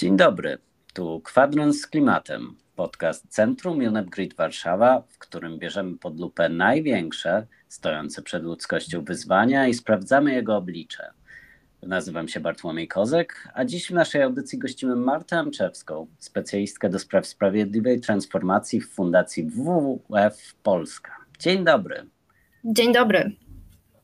Dzień dobry, tu Kwadrans z Klimatem, podcast Centrum UNEP Warszawa, w którym bierzemy pod lupę największe, stojące przed ludzkością wyzwania i sprawdzamy jego oblicze. Nazywam się Bartłomiej Kozek, a dziś w naszej audycji gościmy Martę Amczewską, specjalistkę do spraw sprawiedliwej transformacji w Fundacji WWF Polska. Dzień dobry. Dzień dobry.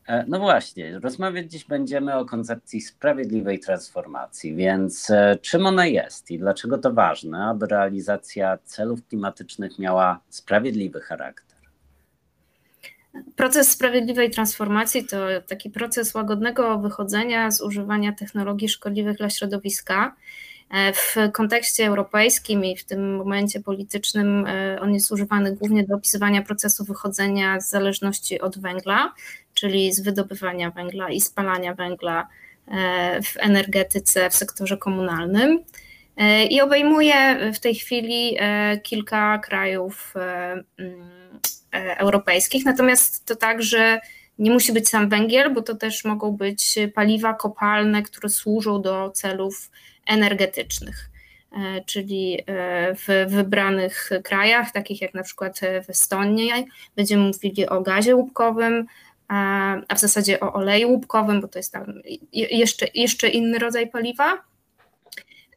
E, no właśnie, rozmawiać dziś będziemy o koncepcji sprawiedliwej transformacji, więc e, czym ona jest i dlaczego to ważne, aby realizacja celów klimatycznych miała sprawiedliwy charakter? Proces sprawiedliwej transformacji to taki proces łagodnego wychodzenia z używania technologii szkodliwych dla środowiska. E, w kontekście europejskim i w tym momencie politycznym on jest używany głównie do opisywania procesu wychodzenia z zależności od węgla czyli z wydobywania węgla i spalania węgla e, w energetyce w sektorze komunalnym. E, I obejmuje w tej chwili e, kilka krajów mm, europejskich. Natomiast to także nie musi być sam węgiel, bo to też mogą być paliwa kopalne, które służą do celów energetycznych. Czyli w wybranych krajach, takich jak na przykład w Estonii, będziemy mówili o gazie łupkowym, a w zasadzie o oleju łupkowym, bo to jest tam jeszcze, jeszcze inny rodzaj paliwa.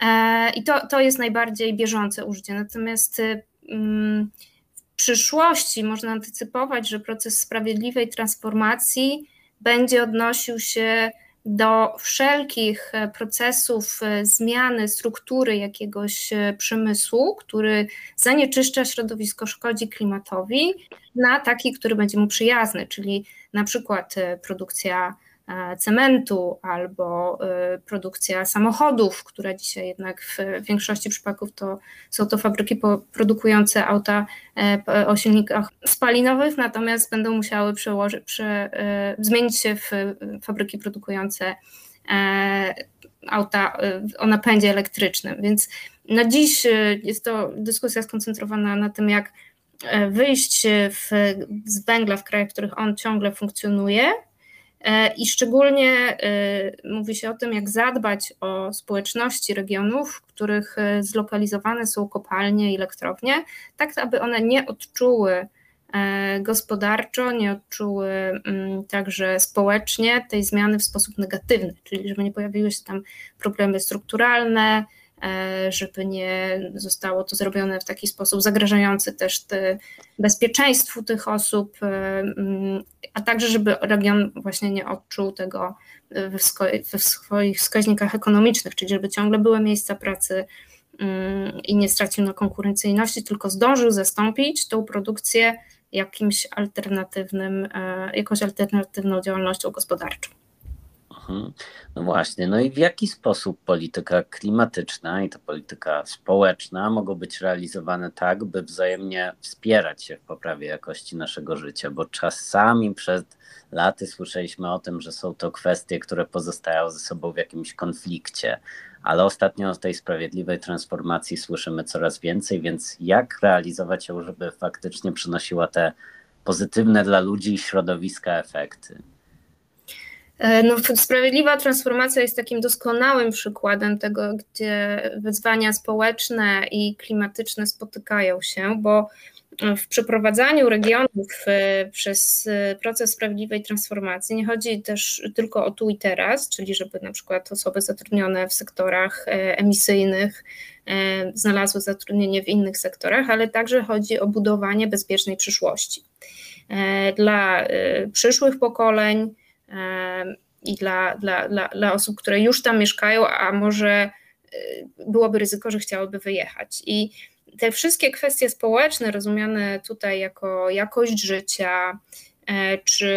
E, I to, to jest najbardziej bieżące użycie. Natomiast mm, w przyszłości można antycypować, że proces sprawiedliwej transformacji będzie odnosił się do wszelkich procesów e, zmiany struktury jakiegoś e, przemysłu, który zanieczyszcza środowisko, szkodzi klimatowi, na taki, który będzie mu przyjazny, czyli na przykład e, produkcja e, cementu albo e, produkcja samochodów, która dzisiaj jednak w większości przypadków to są to fabryki produkujące auta o silnikach spalinowych, natomiast będą musiały przełożyć, prze, zmienić się w fabryki produkujące auta o napędzie elektrycznym. Więc na dziś jest to dyskusja skoncentrowana na tym, jak wyjść w, z węgla w krajach, w których on ciągle funkcjonuje. E, I szczególnie e, mówi się o tym, jak zadbać o społeczności regionów, w których zlokalizowane są kopalnie i elektrownie, tak aby one nie odczuły gospodarczo, nie odczuły mm, także społecznie tej zmiany w sposób negatywny, czyli żeby nie pojawiły się tam problemy strukturalne, E, żeby nie zostało to zrobione w taki sposób zagrażający też te bezpieczeństwu tych osób, e, mm, a także żeby region właśnie nie odczuł tego we swoich wskaźnikach ekonomicznych, czyli żeby ciągle były miejsca pracy mm, i nie stracił na konkurencyjności, tylko zdążył zastąpić tą produkcję jakimś alternatywnym, e, jakąś alternatywną działalnością gospodarczą. Mhm. No właśnie, no i w jaki sposób polityka klimatyczna i ta polityka społeczna mogą być realizowane tak, by wzajemnie wspierać się w poprawie jakości naszego życia? Bo czasami przed laty słyszeliśmy o tym, że są to kwestie, które pozostają ze sobą w jakimś konflikcie, ale ostatnio o tej sprawiedliwej transformacji słyszymy coraz więcej, więc jak realizować ją, żeby faktycznie przynosiła te pozytywne dla ludzi i środowiska efekty? E, no, sprawiedliwa transformacja jest takim doskonałym przykładem tego, gdzie wyzwania społeczne i klimatyczne spotykają się, bo w przeprowadzaniu regionów e, przez e, proces sprawiedliwej transformacji nie chodzi też tylko o tu i teraz, czyli żeby na przykład osoby zatrudnione w sektorach emisyjnych znalazły zatrudnienie w innych sektorach, ale także chodzi o budowanie bezpiecznej przyszłości. Dla przyszłych pokoleń, i dla, dla, dla, dla osób, które już tam mieszkają, a może y, byłoby ryzyko, że chciałyby wyjechać. I te wszystkie kwestie społeczne, rozumiane tutaj jako jakość życia, e, czy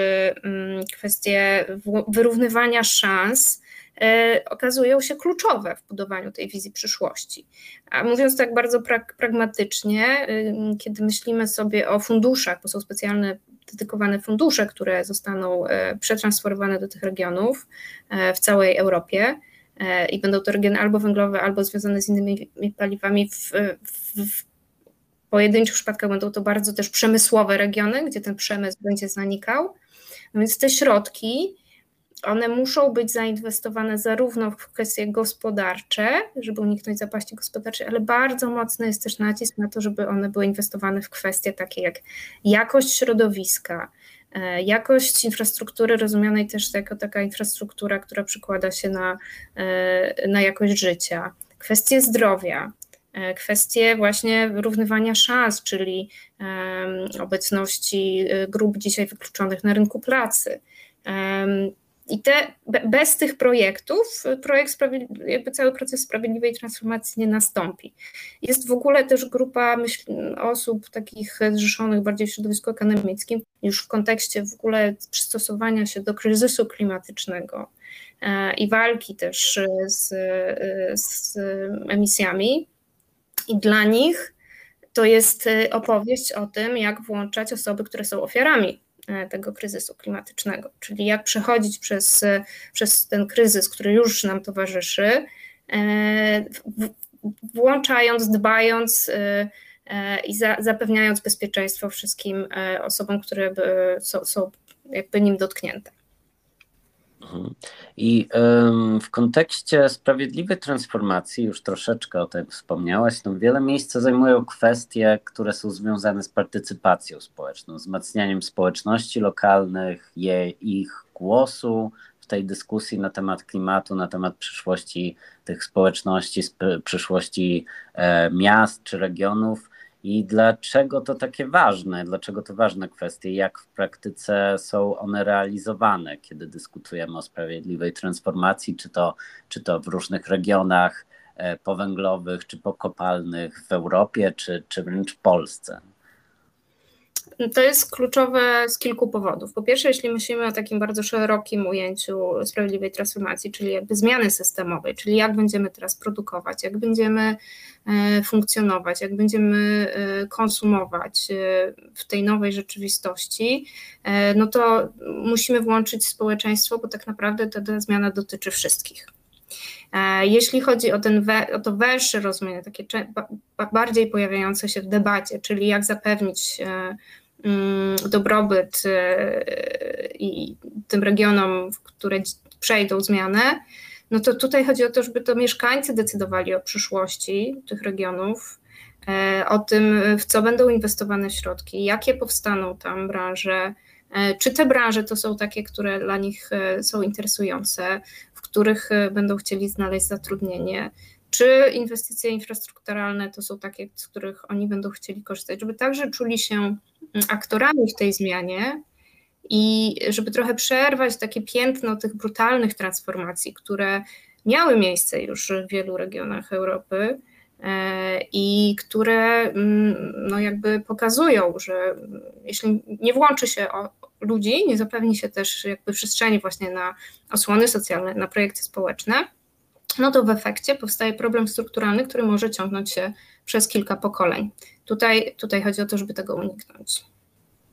mm, kwestie wyrównywania szans, e, okazują się kluczowe w budowaniu tej wizji przyszłości. A mówiąc tak bardzo pragmatycznie, y, kiedy myślimy sobie o funduszach, bo są specjalne dedykowane fundusze, które zostaną e, przetransferowane do tych regionów e, w całej Europie e, i będą to regiony albo węglowe, albo związane z innymi paliwami. W, w, w pojedynczych przypadkach będą to bardzo też przemysłowe regiony, gdzie ten przemysł będzie zanikał. No więc te środki one muszą być zainwestowane zarówno w kwestie gospodarcze, żeby uniknąć zapaści gospodarczej, ale bardzo mocny jest też nacisk na to, żeby one były inwestowane w kwestie takie jak jakość środowiska, e, jakość infrastruktury rozumianej też jako taka infrastruktura, która przykłada się na, e, na jakość życia, kwestie zdrowia, e, kwestie właśnie wyrównywania szans, czyli obecności grup dzisiaj wykluczonych na rynku pracy. I te, bez tych projektów projekt jakby cały proces sprawiedliwej transformacji nie nastąpi. Jest w ogóle też grupa myśl, osób takich zrzeszonych bardziej w środowisku akademickim, już w kontekście w ogóle przystosowania się do kryzysu klimatycznego e, i walki też z, z emisjami. I dla nich to jest opowieść o tym, jak włączać osoby, które są ofiarami tego kryzysu klimatycznego, czyli jak przechodzić przez, e, przez ten kryzys, który już nam towarzyszy, e, włączając, dbając i zapewniając bezpieczeństwo wszystkim osobom, które są, są jakby nim dotknięte. Mhm. I w kontekście sprawiedliwej transformacji, już troszeczkę o tym wspomniałaś, no wiele miejsca zajmują kwestie, które są związane z partycypacją społeczną, wzmacnianiem społeczności lokalnych, je, ich głosu w tej dyskusji na temat klimatu, na temat przyszłości tych społeczności, przyszłości e, miast czy regionów. I dlaczego to takie ważne? Dlaczego to ważne kwestie? Jak w praktyce są one realizowane, kiedy dyskutujemy o sprawiedliwej transformacji, czy to, czy to w różnych regionach e, powęglowych, czy pokopalnych w Europie, czy, czy wręcz w Polsce? To jest kluczowe z kilku powodów. Po pierwsze, jeśli myślimy o takim bardzo szerokim ujęciu sprawiedliwej transformacji, czyli jakby zmiany systemowej, czyli jak będziemy teraz produkować, jak będziemy e, funkcjonować, jak będziemy e, konsumować e, w tej nowej rzeczywistości, no to musimy włączyć społeczeństwo, bo tak naprawdę ta zmiana dotyczy wszystkich. Jeśli chodzi o, ten o to węższe rozumienie, takie bardziej pojawiające się w debacie, czyli jak zapewnić Mm, dobrobyt y, i tym regionom, które przejdą zmianę, no to tutaj chodzi o to, żeby to mieszkańcy decydowali o przyszłości tych regionów, e, o tym, w co będą inwestowane środki, jakie powstaną tam branże, e, czy te branże to są takie, które dla nich e, są interesujące, których będą chcieli znaleźć zatrudnienie, czy inwestycje infrastrukturalne to są takie, z których oni będą chcieli korzystać, żeby także czuli się mm, aktorami w tej zmianie i żeby trochę przerwać takie piętno tych brutalnych transformacji, które miały miejsce już w wielu regionach Europy e, i które mm, no jakby pokazują, że jeśli nie włączy się ludzi, nie zapewni się też jakby przestrzeni właśnie na osłony socjalne, na projekty społeczne, no to w efekcie powstaje problem strukturalny, który może ciągnąć się przez kilka pokoleń. Tutaj, tutaj chodzi o to, żeby tego uniknąć.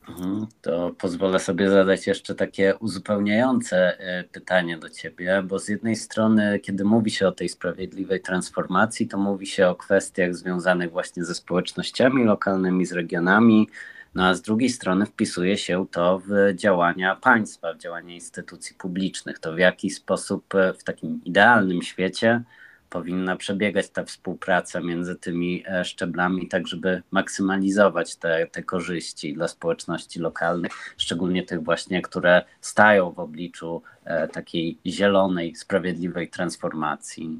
Mhm, to pozwolę sobie zadać jeszcze takie uzupełniające e, pytanie do Ciebie, bo z jednej strony, kiedy mówi się o tej sprawiedliwej transformacji, to mówi się o kwestiach związanych właśnie ze społecznościami lokalnymi, z regionami, no a z drugiej strony wpisuje się to w działania państwa, w działania instytucji publicznych. To w jaki sposób e, w takim idealnym świecie powinna przebiegać ta współpraca między tymi e, szczeblami, tak żeby maksymalizować te, te korzyści dla społeczności lokalnych, szczególnie tych właśnie, które stają w obliczu e, takiej zielonej, sprawiedliwej transformacji.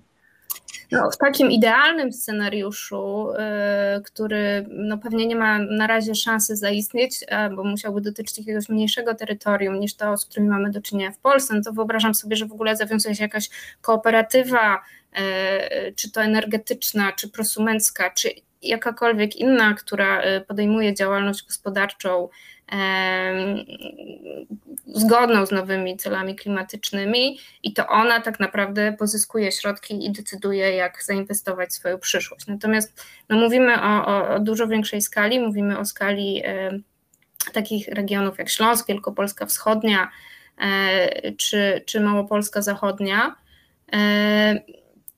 No, w takim idealnym scenariuszu, y, który no, pewnie nie ma na razie szansy zaistnieć, bo musiałby dotyczyć jakiegoś mniejszego terytorium niż to, z którym mamy do czynienia w Polsce, no to wyobrażam sobie, że w ogóle zawiązuje się jakaś kooperatywa, y, czy to energetyczna, czy prosumencka, czy jakakolwiek inna, która y, podejmuje działalność gospodarczą zgodną z nowymi celami klimatycznymi i to ona tak naprawdę pozyskuje środki i decyduje, jak zainwestować w swoją przyszłość. Natomiast no, mówimy o, o, o dużo większej skali, mówimy o skali takich regionów jak Śląsk, Wielkopolska Wschodnia e, czy, czy Małopolska Zachodnia, e,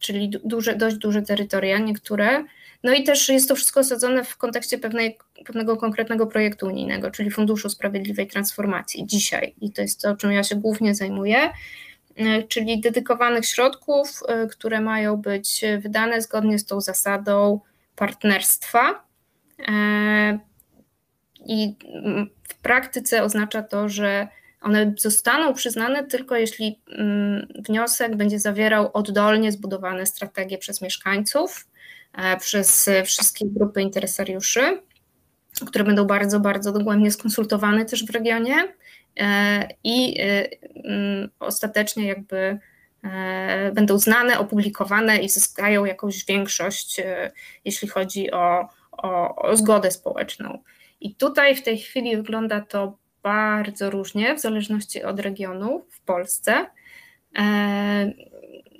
czyli duże, dość duże terytoria niektóre, No i też jest to wszystko osadzone w kontekście pewnej, pewnego konkretnego projektu unijnego, czyli Funduszu Sprawiedliwej Transformacji dzisiaj. I to jest to, czym ja się głównie zajmuję, czyli dedykowanych środków, które mają być wydane zgodnie z tą zasadą partnerstwa. I w praktyce oznacza to, że one zostaną przyznane tylko jeśli mm, wniosek będzie zawierał oddolnie zbudowane strategie przez mieszkańców, e, przez wszystkie grupy interesariuszy, które będą bardzo, bardzo dogłębnie skonsultowane też w regionie e, i e, mm, ostatecznie jakby będą znane, opublikowane i zyskają jakąś większość, jeśli chodzi o, o, o zgodę społeczną. I tutaj w tej chwili wygląda to bardzo różnie w zależności od regionu w Polsce. E,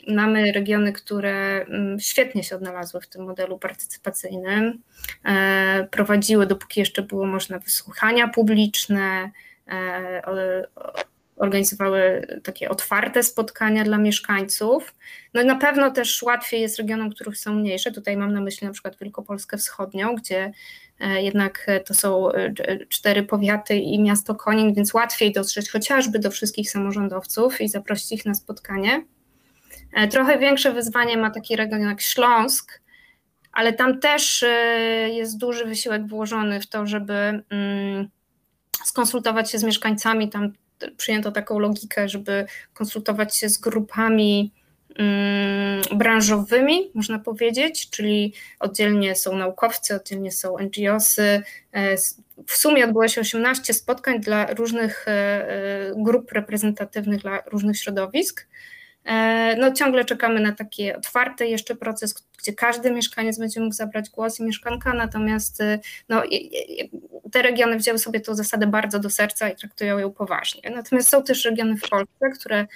mamy regiony, które mm, świetnie się odnalazły w tym modelu partycypacyjnym, e, prowadziły, dopóki jeszcze było można, wysłuchania publiczne, e, organizowały takie otwarte spotkania dla mieszkańców. No i na pewno też łatwiej jest regionom, których są mniejsze. Tutaj mam na myśli na przykład Wielkopolskę Wschodnią, gdzie jednak to są e, cztery powiaty i miasto Konin, więc łatwiej dotrzeć chociażby do wszystkich samorządowców i zaprosić ich na spotkanie. E, trochę większe wyzwanie ma taki region jak Śląsk, ale tam też jest duży wysiłek włożony w to, żeby mm, skonsultować się z mieszkańcami. Tam przyjęto taką logikę, żeby konsultować się z grupami branżowymi, można powiedzieć, czyli oddzielnie są naukowcy, oddzielnie są NGOsy. E, w sumie odbyło się 18 spotkań dla różnych e, e, grup reprezentatywnych, dla różnych środowisk. No, ciągle czekamy na taki otwarty jeszcze proces, gdzie każdy mieszkaniec będzie mógł zabrać głos i mieszkanka, natomiast no, te regiony wzięły sobie tę zasadę bardzo do serca i traktują ją poważnie. Natomiast są też regiony w Polsce, które mm,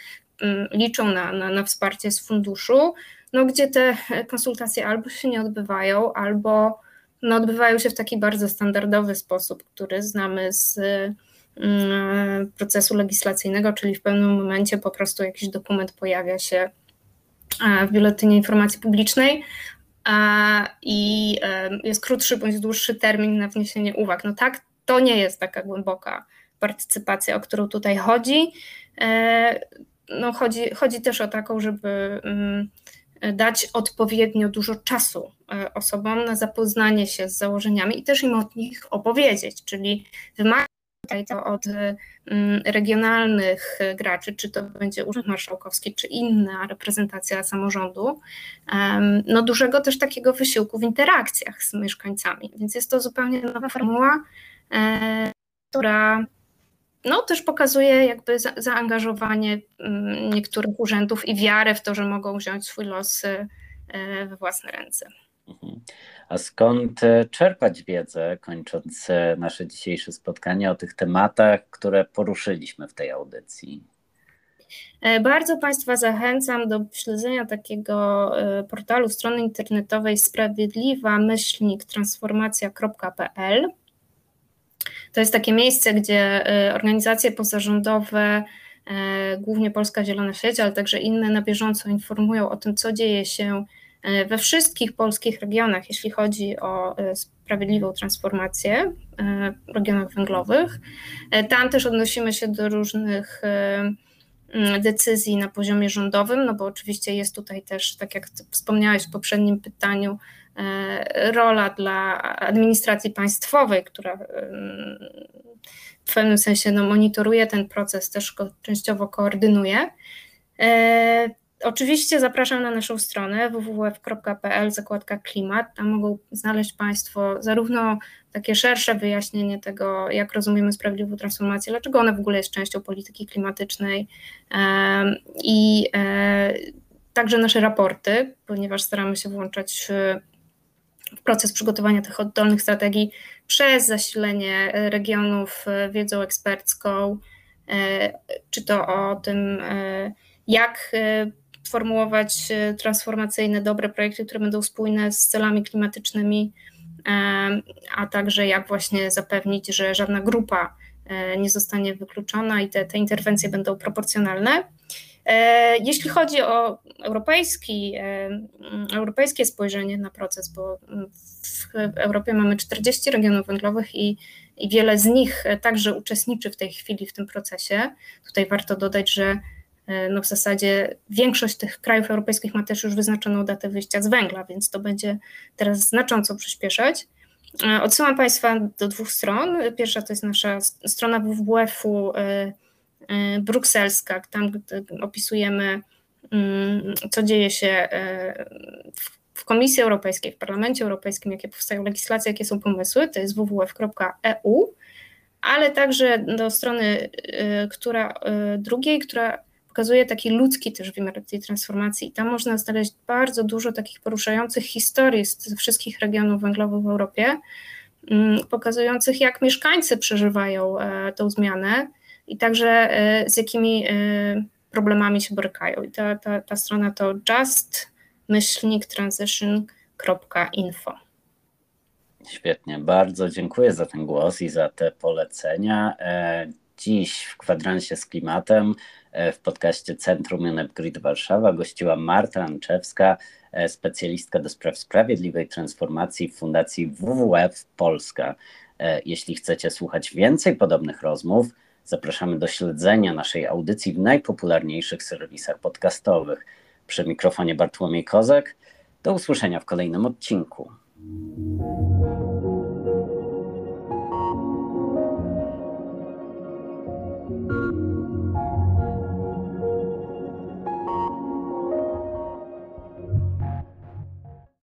liczą na, na, na wsparcie z funduszu, no, gdzie te konsultacje albo się nie odbywają, albo no, odbywają się w taki bardzo standardowy sposób, który znamy z mm, procesu legislacyjnego, czyli w pewnym momencie po prostu jakiś dokument pojawia się w Biuletynie Informacji Publicznej, i jest krótszy bądź dłuższy termin na wniesienie uwag. No tak, to nie jest taka głęboka partycypacja, o którą tutaj chodzi. No chodzi, chodzi też o taką, żeby mm, dać odpowiednio dużo czasu e, osobom na zapoznanie się z założeniami i też im o nich opowiedzieć, czyli wymaga tutaj to od mm, regionalnych graczy, czy to będzie Urząd Marszałkowski, czy inna reprezentacja samorządu, no dużego też takiego wysiłku w interakcjach z mieszkańcami. Więc jest to zupełnie nowa formuła, e, która no, też pokazuje jakby zaangażowanie mm, niektórych urzędów i wiarę w to, że mogą wziąć swój los e, we własne ręce. Mhm. A skąd e, czerpać wiedzę, kończąc e, nasze dzisiejsze spotkanie o tych tematach, które poruszyliśmy w tej audycji? E, bardzo Państwa zachęcam do śledzenia takiego portalu strony internetowej sprawiedliwa myślnik transformacja.pl. To jest takie miejsce, gdzie organizacje pozarządowe, głównie Polska Zielona Sieć, ale także inne na bieżąco informują o tym, co dzieje się E, we wszystkich polskich regionach, jeśli chodzi o sprawiedliwą transformację, regionach węglowych. Tam też odnosimy się do różnych decyzji na poziomie rządowym, no bo oczywiście jest tutaj też, tak jak wspomniałeś w poprzednim pytaniu, rola dla administracji państwowej, która w pewnym sensie no, monitoruje ten proces, też go częściowo koordynuje. Oczywiście zapraszam na naszą stronę www.pl, zakładka klimat. Tam mogą znaleźć Państwo zarówno takie szersze wyjaśnienie tego, jak rozumiemy sprawiedliwą transformację, dlaczego ona w ogóle jest częścią polityki klimatycznej i e, także nasze raporty, ponieważ staramy się włączać w proces przygotowania tych oddolnych strategii przez zasilenie regionów wiedzą ekspercką, e, czy to o tym, e, jak formułować e, transformacyjne, dobre projekty, które będą spójne z celami klimatycznymi, e, a także jak właśnie zapewnić, że żadna grupa e, nie zostanie wykluczona i te, te interwencje będą proporcjonalne. Jeśli chodzi o europejski, europejskie spojrzenie na proces, bo w Europie mamy 40 regionów węglowych i, i wiele z nich także uczestniczy w tej chwili w tym procesie. Tutaj warto dodać, że E, no w zasadzie większość tych krajów europejskich ma też już wyznaczoną datę wyjścia z węgla, więc to będzie teraz znacząco przyspieszać. E, odsyłam Państwa do dwóch stron. Pierwsza to jest nasza strona WWF-u e, brukselska, tam opisujemy, mm, co dzieje się w Komisji Europejskiej, w Parlamencie Europejskim, jakie powstają legislacje, jakie są pomysły. To jest www.eu, ale także do strony która, drugiej, która pokazuje taki ludzki też wymiar tej transformacji. Tam można znaleźć bardzo dużo takich poruszających historii z wszystkich regionów węglowych w Europie, mm, pokazujących jak mieszkańcy przeżywają e, tą zmianę i także e, z jakimi e, problemami się borykają. I ta, ta, ta strona to just-transition.info. Świetnie, bardzo dziękuję za ten głos i za te polecenia. Dziś w kwadransie z klimatem e, w podcaście Centrum Unep Warszawa gościła Marta Anczewska, e, specjalistka do spraw sprawiedliwej transformacji w Fundacji WWF Polska. E, jeśli chcecie słuchać więcej podobnych rozmów, zapraszamy do śledzenia naszej audycji w najpopularniejszych serwisach podcastowych. Przy mikrofonie Bartłomiej Kozak. Do usłyszenia w kolejnym odcinku.